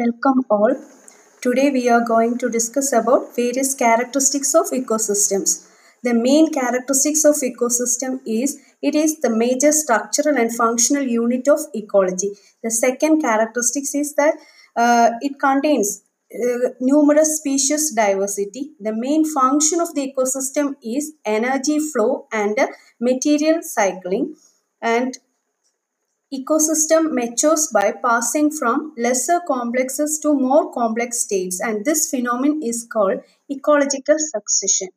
Welcome all. Today we are going to discuss about various characteristics of ecosystems. The main characteristics of ecosystem is it is the major structural and functional unit of ecology. The second characteristics is that uh, it contains uh, numerous species diversity. The main function of the ecosystem is energy flow and uh, material cycling and ecosystem matures by passing from lesser complexes to more complex states and this phenomenon is called ecological succession